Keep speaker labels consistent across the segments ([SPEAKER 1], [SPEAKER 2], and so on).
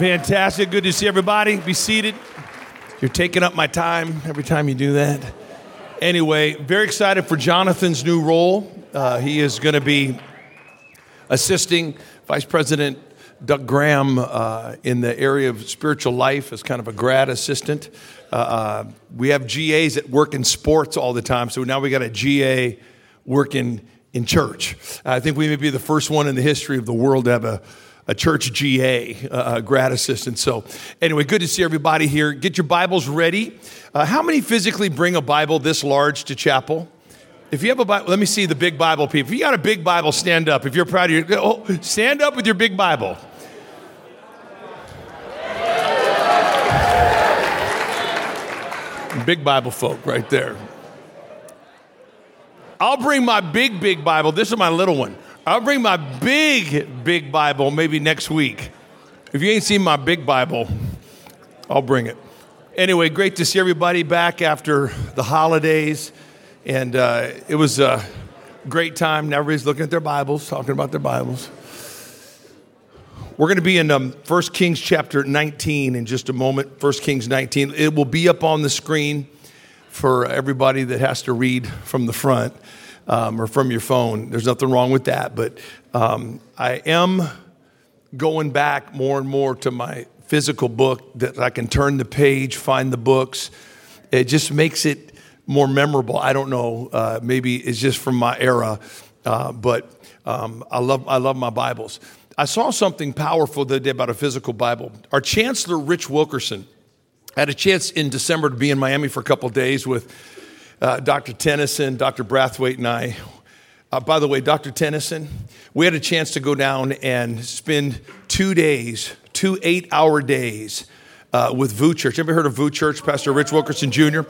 [SPEAKER 1] Fantastic. Good to see everybody. Be seated. You're taking up my time every time you do that. Anyway, very excited for Jonathan's new role. Uh, he is going to be assisting Vice President Doug Graham uh, in the area of spiritual life as kind of a grad assistant. Uh, uh we have GAs that work in sports all the time, so now we got a GA working in church. I think we may be the first one in the history of the world to have a a church GA, grad assistant. So, anyway, good to see everybody here. Get your Bibles ready. Uh, how many physically bring a Bible this large to chapel? If you have a Bible, let me see the big Bible people. If you got a big Bible, stand up. If you're proud of your, oh, stand up with your big Bible. Big Bible folk right there. I'll bring my big, big Bible. This is my little one. I'll bring my big, big Bible maybe next week. If you ain't seen my big Bible, I'll bring it. Anyway, great to see everybody back after the holidays. And uh, it was a great time. Now everybody's looking at their Bibles, talking about their Bibles. We're going to be in um, 1 Kings chapter 19 in just a moment. 1 Kings 19. It will be up on the screen for everybody that has to read from the front um, or from your phone. There's nothing wrong with that. But um, I am going back more and more to my physical book that I can turn the page, find the books. It just makes it more memorable. I don't know. Uh, maybe it's just from my era, uh, but um, I love I love my Bibles. I saw something powerful the other day about a physical Bible. Our Chancellor Rich Wilkerson had a chance in December to be in Miami for a couple days with uh, Dr. Tennyson, Dr. Brathwaite, and I. Uh, by the way, Dr. Tennyson, we had a chance to go down and spend two days, two eight hour days uh, with VOUS Church. Ever heard of VOUS Church, Pastor Rich Wilkerson Jr.?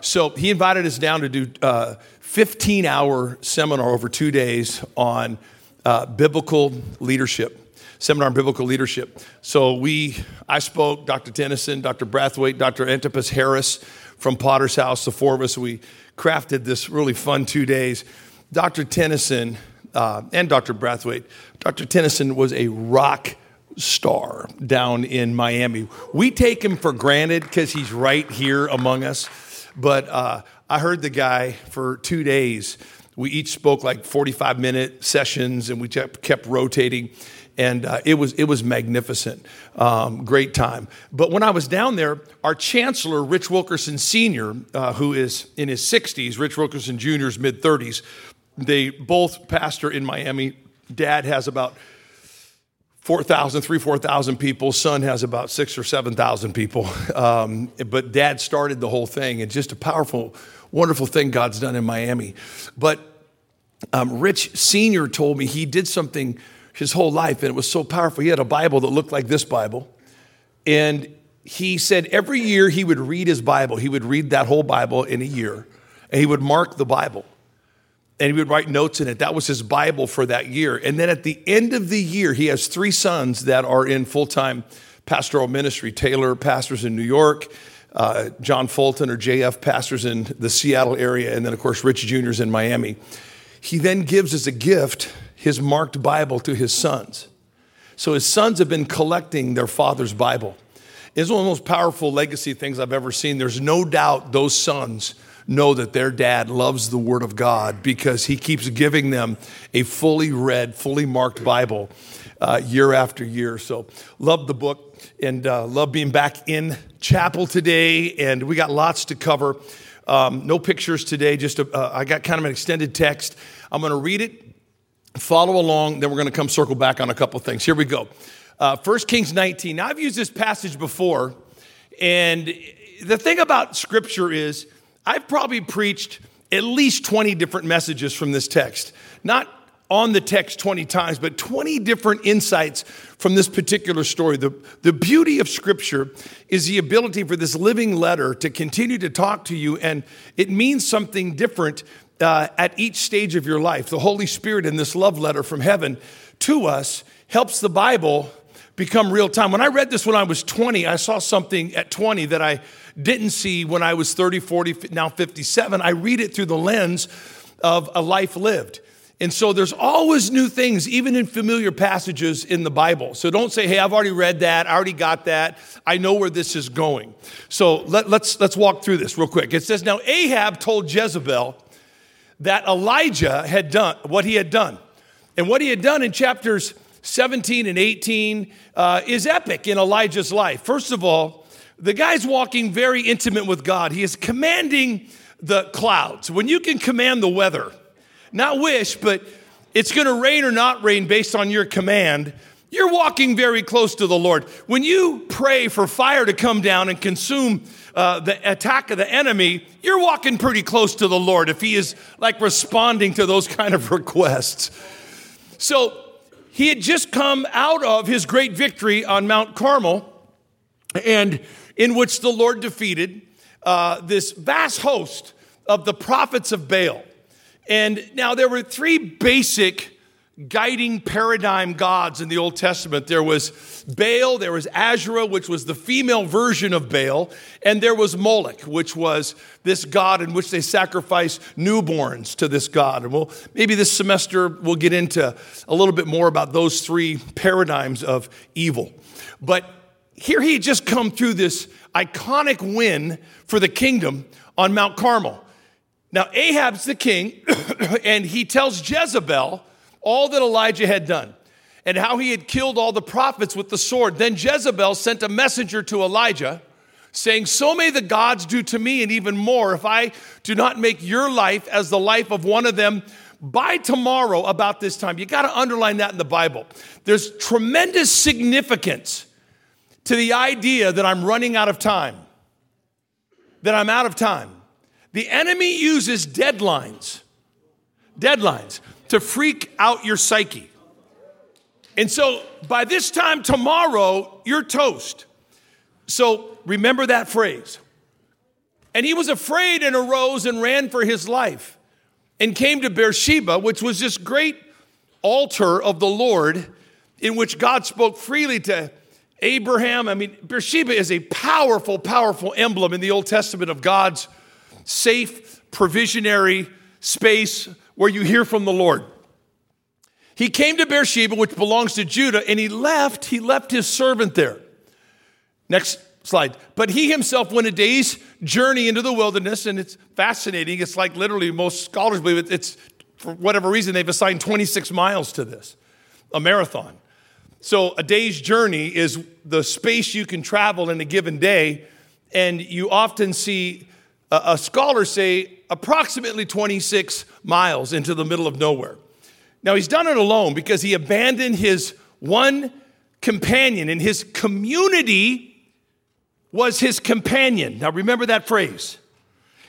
[SPEAKER 1] So he invited us down to do a uh, 15 hour seminar over two days on uh, biblical leadership seminar on biblical leadership. So we, I spoke, Dr. Tennyson, Dr. Brathwaite, Dr. Antipas Harris, from Potter's House, the four of us, we crafted this really fun two days. Dr. Tennyson uh, and Dr. Brathwaite, Dr. Tennyson was a rock star down in Miami. We take him for granted because he's right here among us. But uh, I heard the guy for two days. We each spoke like 45 minute sessions and we kept, kept rotating and uh, it was it was magnificent, um, great time. But when I was down there, our chancellor, Rich Wilkerson Sr., uh, who is in his 60s, Rich Wilkerson Jr.'s mid 30s, they both pastor in Miami. Dad has about 4,000, 3, 4,000 people. Son has about six or 7,000 people. Um, but dad started the whole thing. It's just a powerful, wonderful thing God's done in Miami. But um, Rich Sr. told me he did something his whole life, and it was so powerful. He had a Bible that looked like this Bible. And he said every year he would read his Bible. He would read that whole Bible in a year, and he would mark the Bible. And he would write notes in it. That was his Bible for that year. And then at the end of the year, he has three sons that are in full time pastoral ministry. Taylor pastors in New York, uh, John Fulton or JF pastors in the Seattle area, and then, of course, Rich Jr.'s in Miami. He then gives as a gift his marked Bible to his sons. So his sons have been collecting their father's Bible. It's one of the most powerful legacy things I've ever seen. There's no doubt those sons know that their dad loves the Word of God because he keeps giving them a fully read, fully marked Bible uh, year after year. So, love the book and uh, love being back in chapel today. And we got lots to cover. Um, no pictures today, just a, uh, I got kind of an extended text. I'm going to read it follow along, then we're going to come circle back on a couple things. Here we go. Uh, 1 Kings 19. Now, I've used this passage before, and the thing about Scripture is I've probably preached at least 20 different messages from this text. Not on the text 20 times, but 20 different insights from this particular story. The, the beauty of Scripture is the ability for this living letter to continue to talk to you, and it means something different uh, at each stage of your life. The Holy Spirit in this love letter from heaven to us helps the Bible become real time. When I read this when I was 20, I saw something at 20 that I didn't see when I was 30, 40, now 57. I read it through the lens of a life lived. And so there's always new things, even in familiar passages in the Bible. So don't say, hey, I've already read that, I already got that, I know where this is going. So let, let's, let's walk through this real quick. It says, Now Ahab told Jezebel that Elijah had done what he had done. And what he had done in chapters 17 and 18 uh, is epic in Elijah's life. First of all, the guy's walking very intimate with God. He is commanding the clouds. When you can command the weather, not wish, but it's going to rain or not rain based on your command, you're walking very close to the Lord. When you pray for fire to come down and consume uh, the attack of the enemy, you're walking pretty close to the Lord if He is like responding to those kind of requests. So he had just come out of his great victory on Mount Carmel, and in which the Lord defeated uh, this vast host of the prophets of Baal. And now there were three basic guiding paradigm gods in the Old Testament. There was Baal, there was Asherah, which was the female version of Baal, and there was Moloch, which was this god in which they sacrifice newborns to this god. And we'll, maybe this semester we'll get into a little bit more about those three paradigms of evil. But here he had just come through this iconic win for the kingdom on Mount Carmel. Now, Ahab's the king, and he tells Jezebel all that Elijah had done and how he had killed all the prophets with the sword. Then Jezebel sent a messenger to Elijah saying, So may the gods do to me and even more if I do not make your life as the life of one of them by tomorrow about this time. You got to underline that in the Bible. There's tremendous significance to the idea that I'm running out of time, that I'm out of time. The enemy uses deadlines, deadlines to freak out your psyche. And so by this time tomorrow, you're toast. So remember that phrase. And he was afraid and arose and ran for his life and came to Beersheba, which was this great altar of the Lord in which God spoke freely to Abraham. I mean, Beersheba is a powerful, powerful emblem in the Old Testament of God's safe, provisionary space where you hear from the Lord. He came to Beersheba, which belongs to Judah, and he left, he left his servant there. Next slide. But he himself went a day's journey into the wilderness, and it's fascinating. It's like literally most scholars believe it's, for whatever reason, they've assigned 26 miles to this, a marathon. So a day's journey is the space you can travel in a given day, and you often see a scholar say approximately 26 miles into the middle of nowhere. Now, he's done it alone because he abandoned his one companion, and his community was his companion. Now, remember that phrase.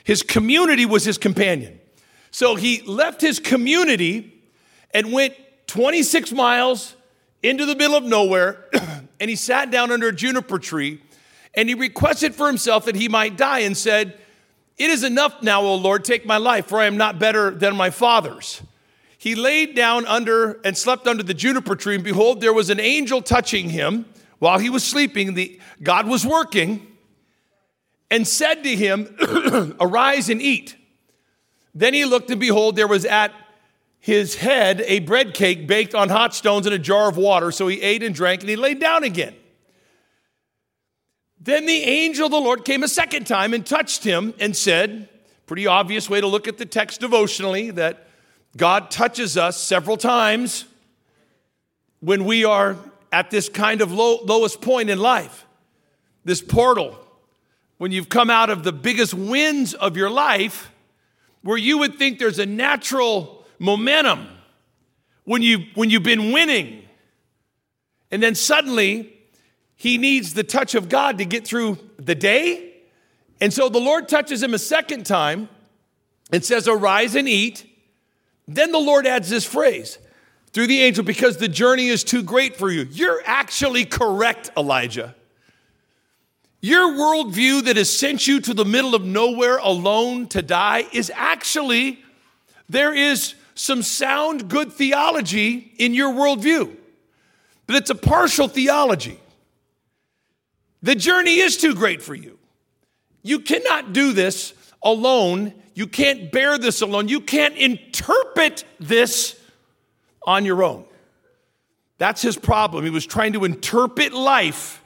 [SPEAKER 1] His community was his companion. So he left his community and went 26 miles into the middle of nowhere, and he sat down under a juniper tree and he requested for himself that he might die and said, it is enough now, O Lord, take my life, for I am not better than my father's. He laid down under and slept under the juniper tree, and behold, there was an angel touching him while he was sleeping. The, God was working and said to him, Arise and eat. Then he looked, and behold, there was at his head a bread cake baked on hot stones and a jar of water. So he ate and drank, and he laid down again. Then the angel of the Lord came a second time and touched him and said, pretty obvious way to look at the text devotionally, that God touches us several times when we are at this kind of low, lowest point in life, this portal, when you've come out of the biggest winds of your life, where you would think there's a natural momentum when, you, when you've been winning. And then suddenly he needs the touch of God to get through the day. And so the Lord touches him a second time and says, Arise and eat. Then the Lord adds this phrase through the angel, because the journey is too great for you. You're actually correct, Elijah. Your worldview that has sent you to the middle of nowhere alone to die is actually, there is some sound, good theology in your worldview, but it's a partial theology. The journey is too great for you. You cannot do this alone. You can't bear this alone. You can't interpret this on your own. That's his problem. He was trying to interpret life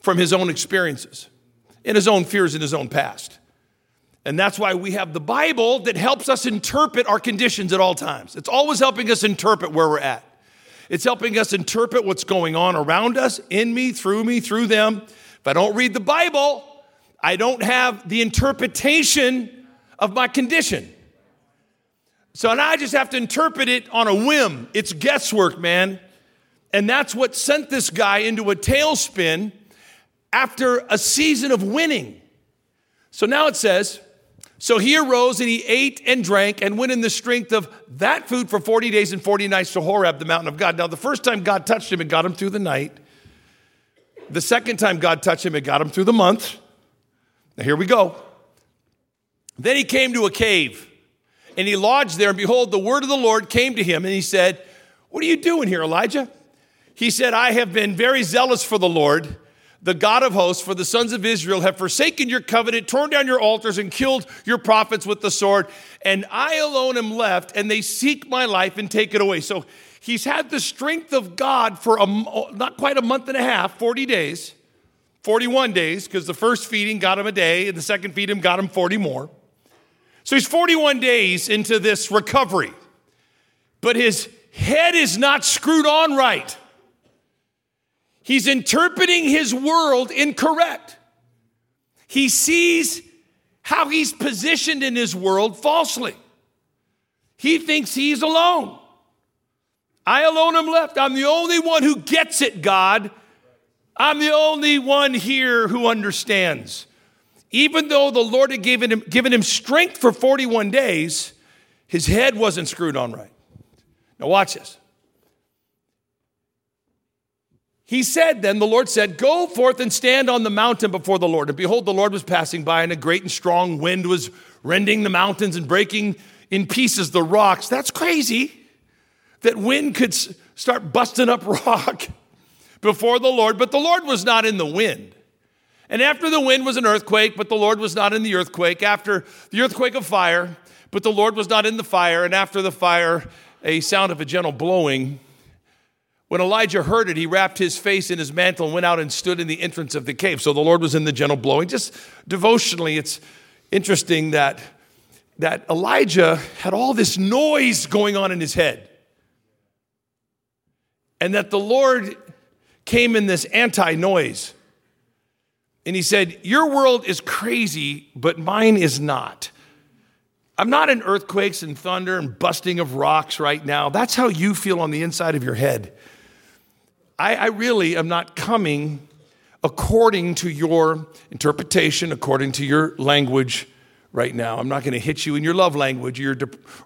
[SPEAKER 1] from his own experiences, in his own fears, in his own past. And that's why we have the Bible that helps us interpret our conditions at all times. It's always helping us interpret where we're at. It's helping us interpret what's going on around us, in me, through me, through them. If I don't read the Bible, I don't have the interpretation of my condition. So now I just have to interpret it on a whim. It's guesswork, man. And that's what sent this guy into a tailspin after a season of winning. So now it says, so he arose and he ate and drank and went in the strength of that food for 40 days and 40 nights to Horeb, the mountain of God. Now, the first time God touched him, it got him through the night. The second time God touched him, it got him through the month. Now, here we go. Then he came to a cave and he lodged there, and behold, the word of the Lord came to him, and he said, What are you doing here, Elijah? He said, I have been very zealous for the Lord, the God of hosts, for the sons of Israel have forsaken your covenant, torn down your altars, and killed your prophets with the sword. And I alone am left, and they seek my life and take it away. So he's had the strength of God for a, not quite a month and a half, 40 days, 41 days, because the first feeding got him a day, and the second feeding got him 40 more. So he's 41 days into this recovery, but his head is not screwed on right. He's interpreting his world incorrect. He sees how he's positioned in his world falsely. He thinks he's alone. I alone am left. I'm the only one who gets it, God. I'm the only one here who understands. Even though the Lord had given him, given him strength for 41 days, his head wasn't screwed on right. Now, watch this. He said, Then the Lord said, Go forth and stand on the mountain before the Lord. And behold, the Lord was passing by, and a great and strong wind was rending the mountains and breaking in pieces the rocks. That's crazy that wind could start busting up rock before the Lord, but the Lord was not in the wind. And after the wind was an earthquake, but the Lord was not in the earthquake. After the earthquake, of fire, but the Lord was not in the fire. And after the fire, a sound of a gentle blowing. When Elijah heard it, he wrapped his face in his mantle and went out and stood in the entrance of the cave. So the Lord was in the gentle blowing. Just devotionally, it's interesting that, that Elijah had all this noise going on in his head. And that the Lord came in this anti noise. And he said, Your world is crazy, but mine is not. I'm not in earthquakes and thunder and busting of rocks right now. That's how you feel on the inside of your head. I, I really am not coming according to your interpretation, according to your language right now. I'm not going to hit you in your love language or your,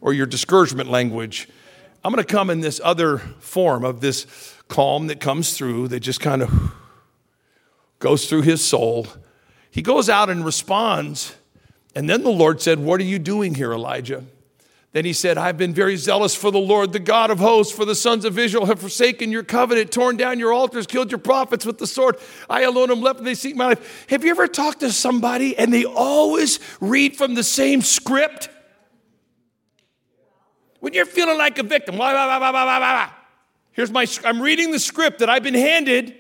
[SPEAKER 1] or your discouragement language. I'm going to come in this other form of this calm that comes through that just kind of goes through his soul. He goes out and responds. And then the Lord said, What are you doing here, Elijah? Then he said, I've been very zealous for the Lord, the God of hosts, for the sons of Israel have forsaken your covenant, torn down your altars, killed your prophets with the sword. I alone am left, and they seek my life. Have you ever talked to somebody and they always read from the same script? When you're feeling like a victim, here's my, I'm reading the script that I've been handed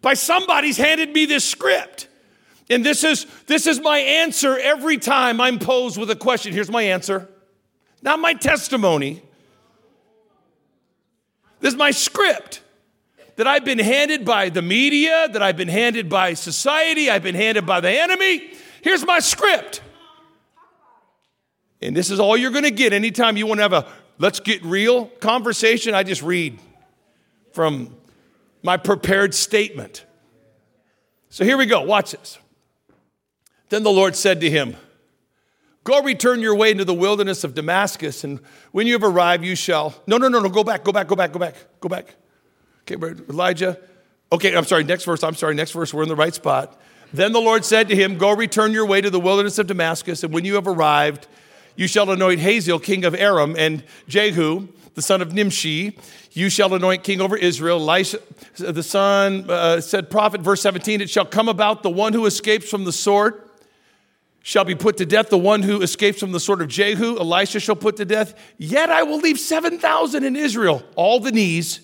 [SPEAKER 1] by somebody's handed me this script. And this is, this is my answer every time I'm posed with a question. Here's my answer. Not my testimony. This is my script that I've been handed by the media, that I've been handed by society, I've been handed by the enemy. Here's my script. And this is all you're going to get anytime you want to have a let's get real conversation. I just read from my prepared statement. So here we go. Watch this. Then the Lord said to him, Go return your way into the wilderness of Damascus, and when you have arrived, you shall. No, no, no, no, go back, go back, go back, go back, go back. Okay, Elijah. Okay, I'm sorry, next verse, I'm sorry, next verse, we're in the right spot. Then the Lord said to him, Go return your way to the wilderness of Damascus, and when you have arrived, you shall anoint Hazael, king of Aram, and Jehu, the son of Nimshi, you shall anoint king over Israel. Elisha, the son uh, said, prophet, verse 17, it shall come about the one who escapes from the sword shall be put to death. The one who escapes from the sword of Jehu, Elisha shall put to death. Yet I will leave 7,000 in Israel, all the knees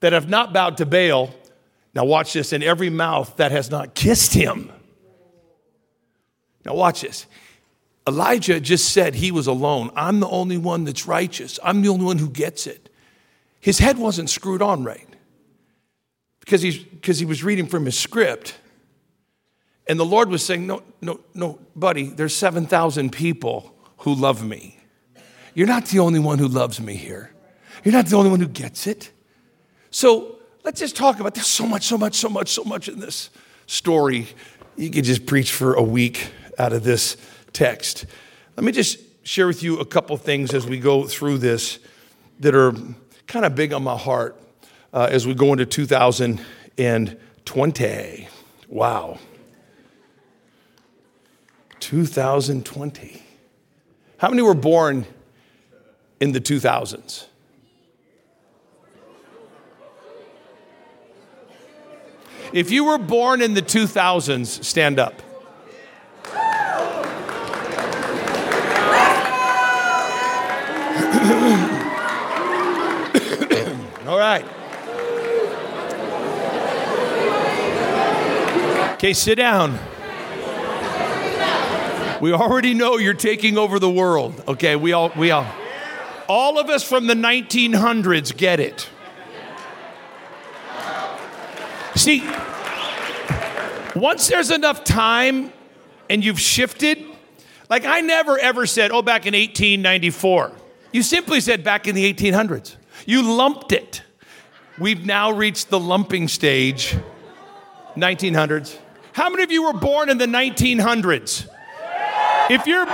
[SPEAKER 1] that have not bowed to Baal. Now, watch this, in every mouth that has not kissed him. Now, watch this. Elijah just said he was alone. I'm the only one that's righteous. I'm the only one who gets it. His head wasn't screwed on right because, he's, because he was reading from his script. And the Lord was saying, No, no, no, buddy, there's 7,000 people who love me. You're not the only one who loves me here. You're not the only one who gets it. So let's just talk about there's so much, so much, so much, so much in this story. You could just preach for a week out of this text. Let me just share with you a couple things as we go through this that are kind of big on my heart uh, as we go into 2020. Wow. 2020. How many were born in the 2000s? If you were born in the 2000s, stand up. All right. Okay, sit down. We already know you're taking over the world. Okay, we all we all all of us from the 1900s get it. See, once there's enough time and you've shifted, like I never ever said, oh, back in 1894. You simply said back in the 1800s. You lumped it. We've now reached the lumping stage, 1900s. How many of you were born in the 1900s? If you're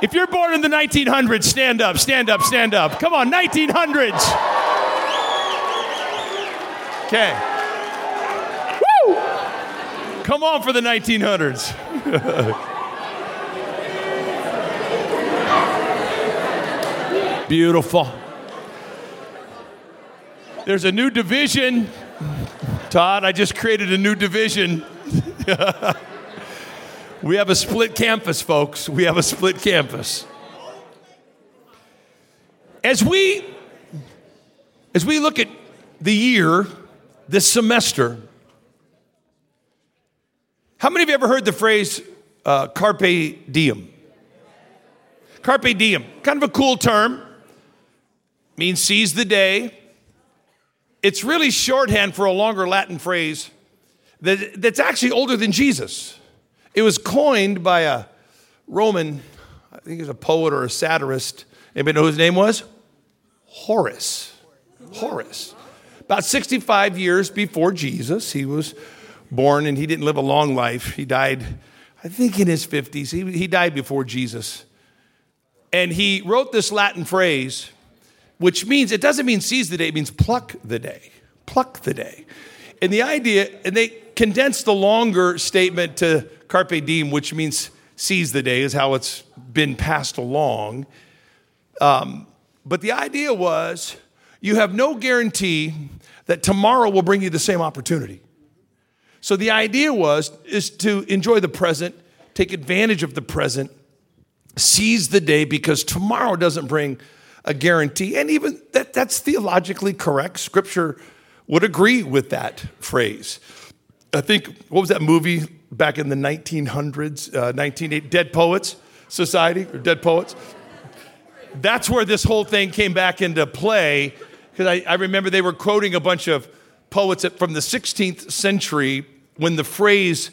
[SPEAKER 1] if you're born in the 1900s, stand up, stand up, stand up. Come on, 1900s. Okay. Woo! Come on for the 1900s. Beautiful. There's a new division. Todd, I just created a new division. we have a split campus, folks. We have a split campus. As we as we look at the year, this semester, how many of you ever heard the phrase uh, carpe diem? Carpe diem, kind of a cool term, means seize the day it's really shorthand for a longer Latin phrase that, that's actually older than Jesus. It was coined by a Roman, I think he was a poet or a satirist. Anybody know who his name was? Horace. Horace. About 65 years before Jesus, he was born and he didn't live a long life. He died, I think, in his 50s. He, he died before Jesus. And he wrote this Latin phrase which means it doesn't mean seize the day, it means pluck the day. Pluck the day. And the idea, and they condensed the longer statement to carpe diem, which means seize the day, is how it's been passed along. Um, but the idea was you have no guarantee that tomorrow will bring you the same opportunity. So the idea was is to enjoy the present, take advantage of the present, seize the day because tomorrow doesn't bring a guarantee. And even that, that's theologically correct. Scripture would agree with that phrase. I think, what was that movie back in the 1900s, uh, 1980, Dead Poets Society, or Dead Poets? That's where this whole thing came back into play, because I, I remember they were quoting a bunch of poets from the 16th century when the phrase,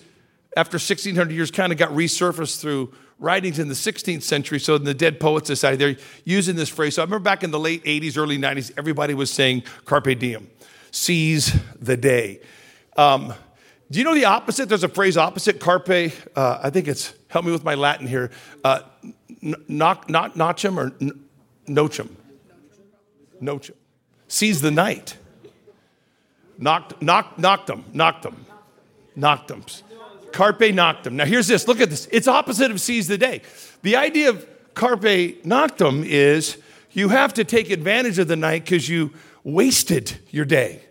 [SPEAKER 1] after 1600 years, kind of got resurfaced through writings in the 16th century. So in the Dead Poets Society, they're using this phrase. So I remember back in the late 80s, early 90s, everybody was saying carpe diem, seize the day. Um, do you know the opposite? There's a phrase opposite carpe. Uh, I think it's help me with my Latin here. Uh, knock, not nochem or nochem. Nochem. Seize the night. Knocked, knocked them, knocked them. Carpe noctem. Now, here's this. Look at this. It's opposite of seize the day. The idea of carpe noctem is you have to take advantage of the night because you wasted your day.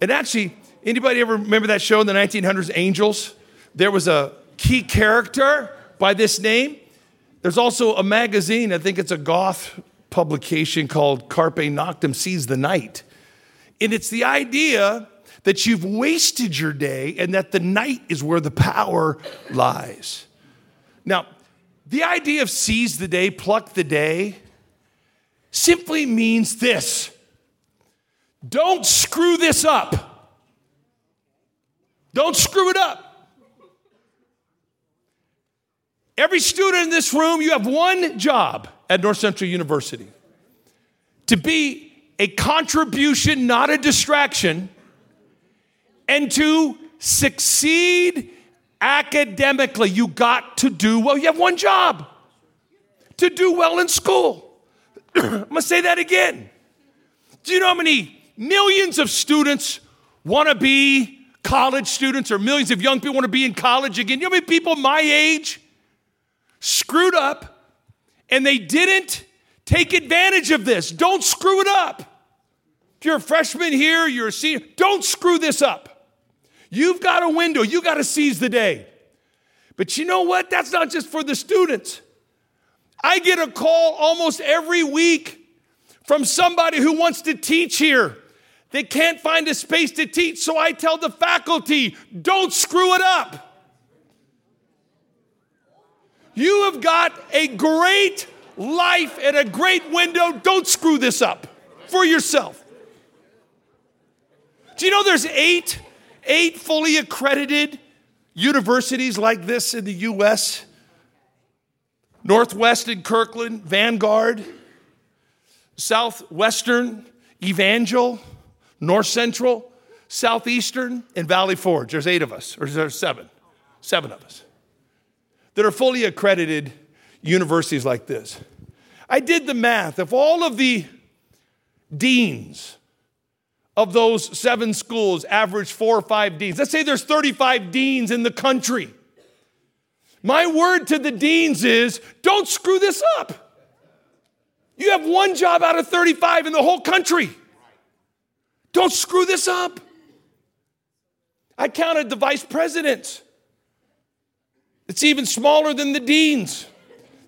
[SPEAKER 1] And actually, anybody ever remember that show in the 1900s, Angels? There was a key character by this name. There's also a magazine, I think it's a goth publication called Carpe Noctem Seize the Night. And it's the idea that you've wasted your day and that the night is where the power lies. Now, the idea of seize the day, pluck the day, simply means this don't screw this up. Don't screw it up. Every student in this room, you have one job at North Central University to be a contribution, not a distraction, and to succeed academically. You got to do well. You have one job to do well in school. I'm gonna say that again. Do you know how many millions of students want to be college students or millions of young people want to be in college again? You know how many people my age screwed up and they didn't take advantage of this? Don't screw it up. If you're a freshman here, you're a senior, don't screw this up. You've got a window, you got to seize the day. But you know what? That's not just for the students. I get a call almost every week from somebody who wants to teach here. They can't find a space to teach, so I tell the faculty, don't screw it up. You have got a great life and a great window. Don't screw this up for yourself. Do you know there's eight, eight fully accredited universities like this in the US? Northwestern Kirkland, Vanguard, Southwestern, Evangel, North Central, Southeastern, and Valley Forge. There's eight of us, or there's seven, seven of us that are fully accredited universities like this. I did the math. If all of the deans of those seven schools average four or five deans, let's say there's 35 deans in the country. My word to the deans is don't screw this up. You have one job out of 35 in the whole country. Don't screw this up. I counted the vice presidents. It's even smaller than the deans.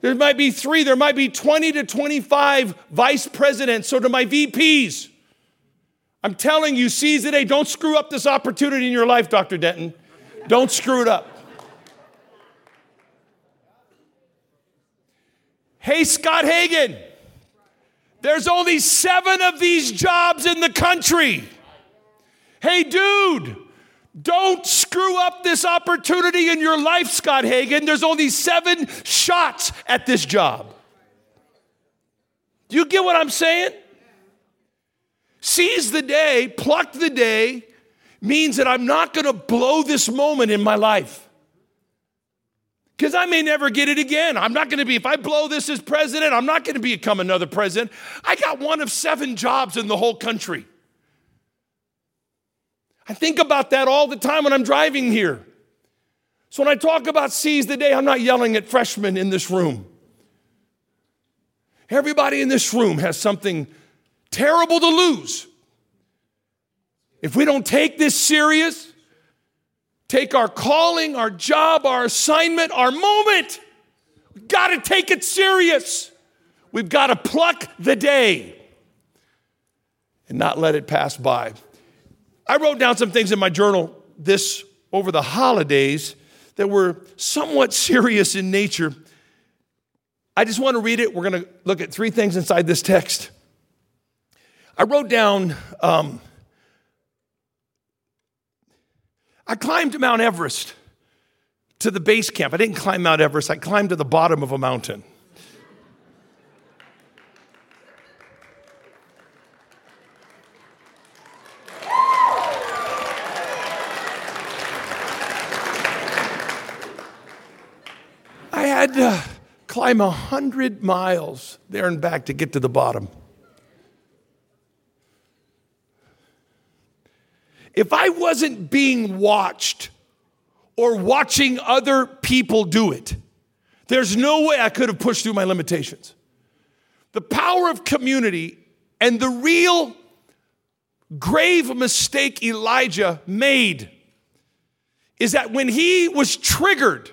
[SPEAKER 1] There might be three, there might be 20 to 25 vice presidents. So, to my VPs, I'm telling you, seize the day. Don't screw up this opportunity in your life, Dr. Denton. Don't screw it up. Hey, Scott Hagan, there's only seven of these jobs in the country. Hey, dude, don't screw up this opportunity in your life, Scott Hagan. There's only seven shots at this job. Do you get what I'm saying? Seize the day, pluck the day, means that I'm not going to blow this moment in my life because I may never get it again. I'm not going to be, if I blow this as president, I'm not going to become another president. I got one of seven jobs in the whole country. I think about that all the time when I'm driving here. So when I talk about seize the day, I'm not yelling at freshmen in this room. Everybody in this room has something terrible to lose. If we don't take this serious, take our calling, our job, our assignment, our moment. We've got to take it serious. We've got to pluck the day and not let it pass by. I wrote down some things in my journal this over the holidays that were somewhat serious in nature. I just want to read it. We're going to look at three things inside this text. I wrote down um, I climbed Mount Everest to the base camp. I didn't climb Mount Everest, I climbed to the bottom of a mountain. I had to climb a hundred miles there and back to get to the bottom. If I wasn't being watched or watching other people do it, there's no way I could have pushed through my limitations. The power of community and the real grave mistake Elijah made is that when he was triggered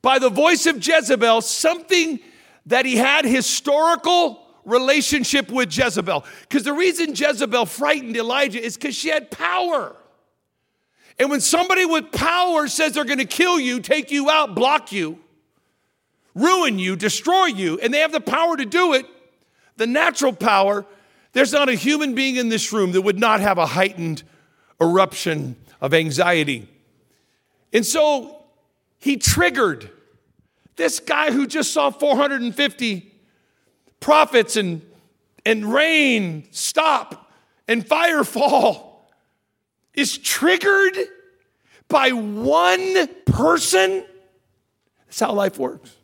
[SPEAKER 1] by the voice of Jezebel something that he had historical relationship with Jezebel. Because the reason Jezebel frightened Elijah is because she had power. And when somebody with power says they're going to kill you, take you out, block you, ruin you, destroy you, and they have the power to do it, the natural power, there's not a human being in this room that would not have a heightened eruption of anxiety. And so he triggered this guy who just saw 450 prophets and, and rain stop and fire fall is triggered by one person. That's how life works.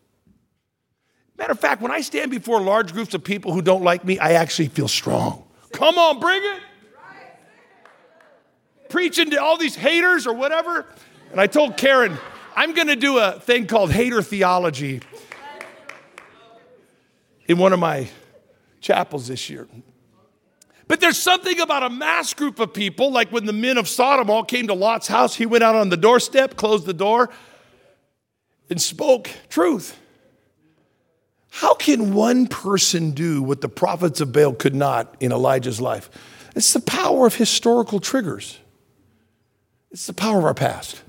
[SPEAKER 1] Matter of fact, when I stand before large groups of people who don't like me, I actually feel strong. Come on, bring it. Preaching to all these haters or whatever. And I told Karen, I'm going to do a thing called hater theology in one of my chapels this year. But there's something about a mass group of people, like when the men of Sodom all came to Lot's house, he went out on the doorstep, closed the door, and spoke truth. How can one person do what the prophets of Baal could not in Elijah's life? It's the power of historical triggers, it's the power of our past,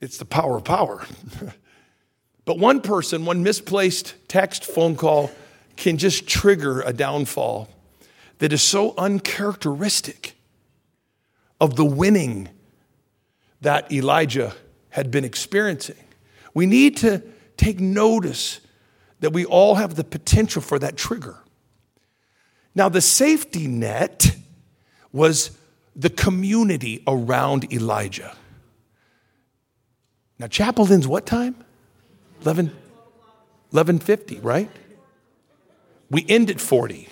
[SPEAKER 1] it's the power of power. but one person, one misplaced text, phone call, can just trigger a downfall that is so uncharacteristic of the winning that Elijah had been experiencing. We need to take notice that we all have the potential for that trigger. Now, the safety net was the community around Elijah. Now, chapel what time? 11, 1150, right? We end at 40.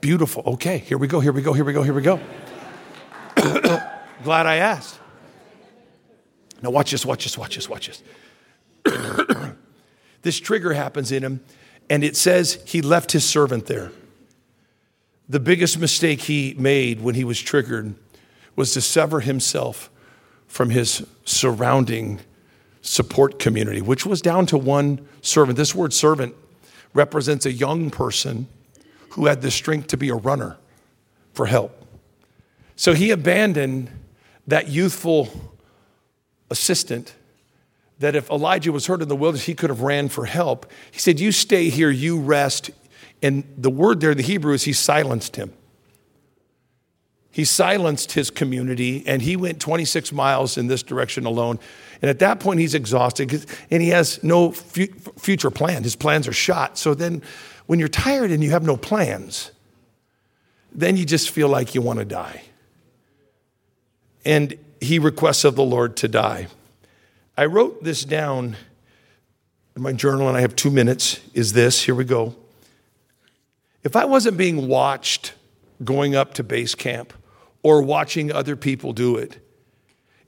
[SPEAKER 1] Beautiful. Okay, here we go, here we go, here we go, here we go. Glad I asked. Now, watch this, watch this, watch this, watch this. this trigger happens in him, and it says he left his servant there. The biggest mistake he made when he was triggered was to sever himself from his surrounding support community, which was down to one servant. This word servant represents a young person who had the strength to be a runner for help. So he abandoned that youthful assistant that if Elijah was hurt in the wilderness, he could have ran for help. He said, You stay here, you rest. And the word there the Hebrew is he silenced him. He silenced his community and he went 26 miles in this direction alone. And at that point, he's exhausted and he has no future plan. His plans are shot. So then, when you're tired and you have no plans, then you just feel like you want to die. And he requests of the Lord to die. I wrote this down in my journal, and I have two minutes. Is this, here we go. If I wasn't being watched going up to base camp or watching other people do it,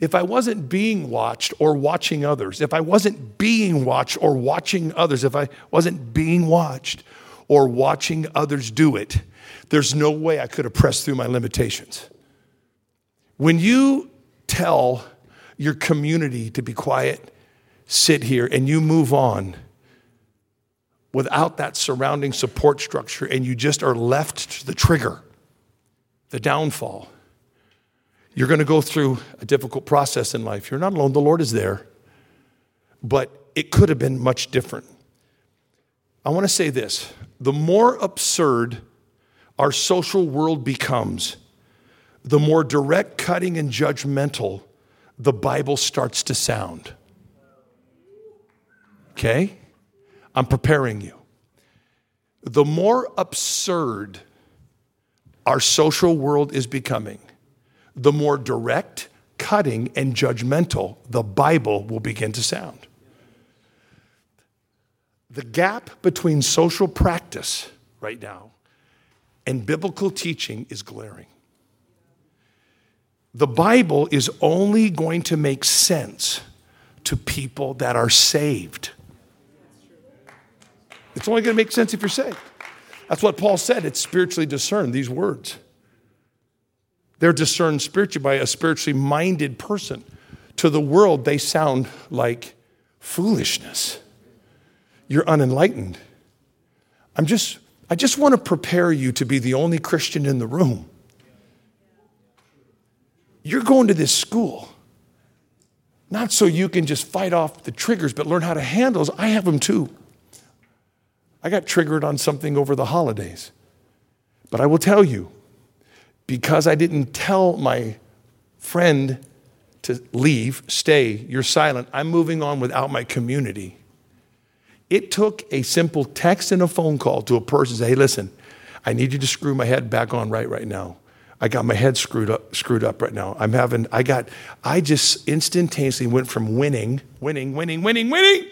[SPEAKER 1] if I wasn't being watched or watching others, if I wasn't being watched or watching others, if I wasn't being watched or watching others do it, there's no way I could have pressed through my limitations. When you tell your community to be quiet, sit here, and you move on without that surrounding support structure, and you just are left to the trigger, the downfall. You're going to go through a difficult process in life. You're not alone, the Lord is there, but it could have been much different. I want to say this the more absurd our social world becomes, the more direct, cutting, and judgmental the Bible starts to sound. Okay? I'm preparing you. The more absurd our social world is becoming, the more direct, cutting, and judgmental the Bible will begin to sound. The gap between social practice right now and biblical teaching is glaring the Bible is only going to make sense to people that are saved. It's only going to make sense if you're saved. That's what Paul said. It's spiritually discerned, these words. They're discerned spiritually by a spiritually minded person. To the world, they sound like foolishness. You're unenlightened. I'm just, I just want to prepare you to be the only Christian in the room. You're going to this school not so you can just fight off the triggers, but learn how to handle those. I have them too. I got triggered on something over the holidays. But I will tell you, because I didn't tell my friend to leave, stay, you're silent, I'm moving on without my community. It took a simple text and a phone call to a person say, hey, listen, I need you to screw my head back on right right now. I got my head screwed up, screwed up right now. I'm having, I got, I just instantaneously went from winning, winning, winning, winning, winning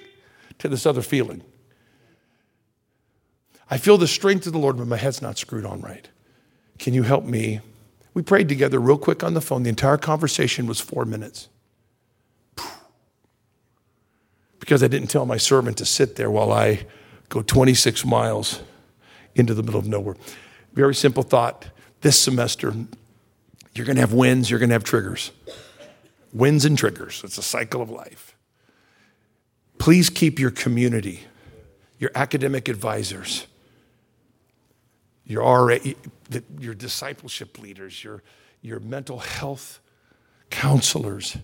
[SPEAKER 1] to this other feeling. I feel the strength of the Lord, but my head's not screwed on right. Can you help me? We prayed together real quick on the phone. The entire conversation was four minutes. Because I didn't tell my servant to sit there while I go 26 miles into the middle of nowhere. Very simple thought this semester, you're going to have wins, you're going to have triggers. Wins and triggers. It's a cycle of life. Please keep your community, your academic advisors, your RA, your discipleship leaders, your, your mental health counselors,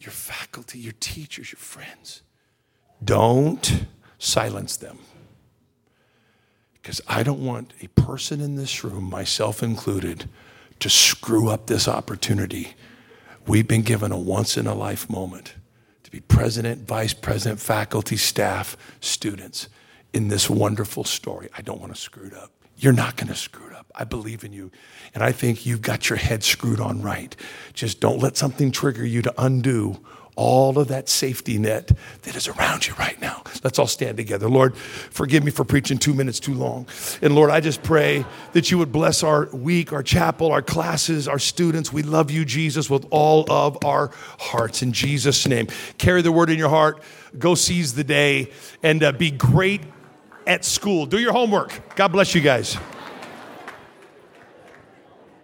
[SPEAKER 1] your faculty, your teachers, your friends. Don't silence them. Because I don't want a person in this room, myself included, to screw up this opportunity. We've been given a once in a life moment to be president, vice president, faculty, staff, students in this wonderful story. I don't want to screw it up. You're not going to screw it up. I believe in you. And I think you've got your head screwed on right. Just don't let something trigger you to undo all of that safety net that is around you right now. Let's all stand together. Lord, forgive me for preaching two minutes too long. And Lord, I just pray that you would bless our week, our chapel, our classes, our students. We love you, Jesus, with all of our hearts. In Jesus' name, carry the word in your heart. Go seize the day and uh, be great at school. Do your homework. God bless you guys.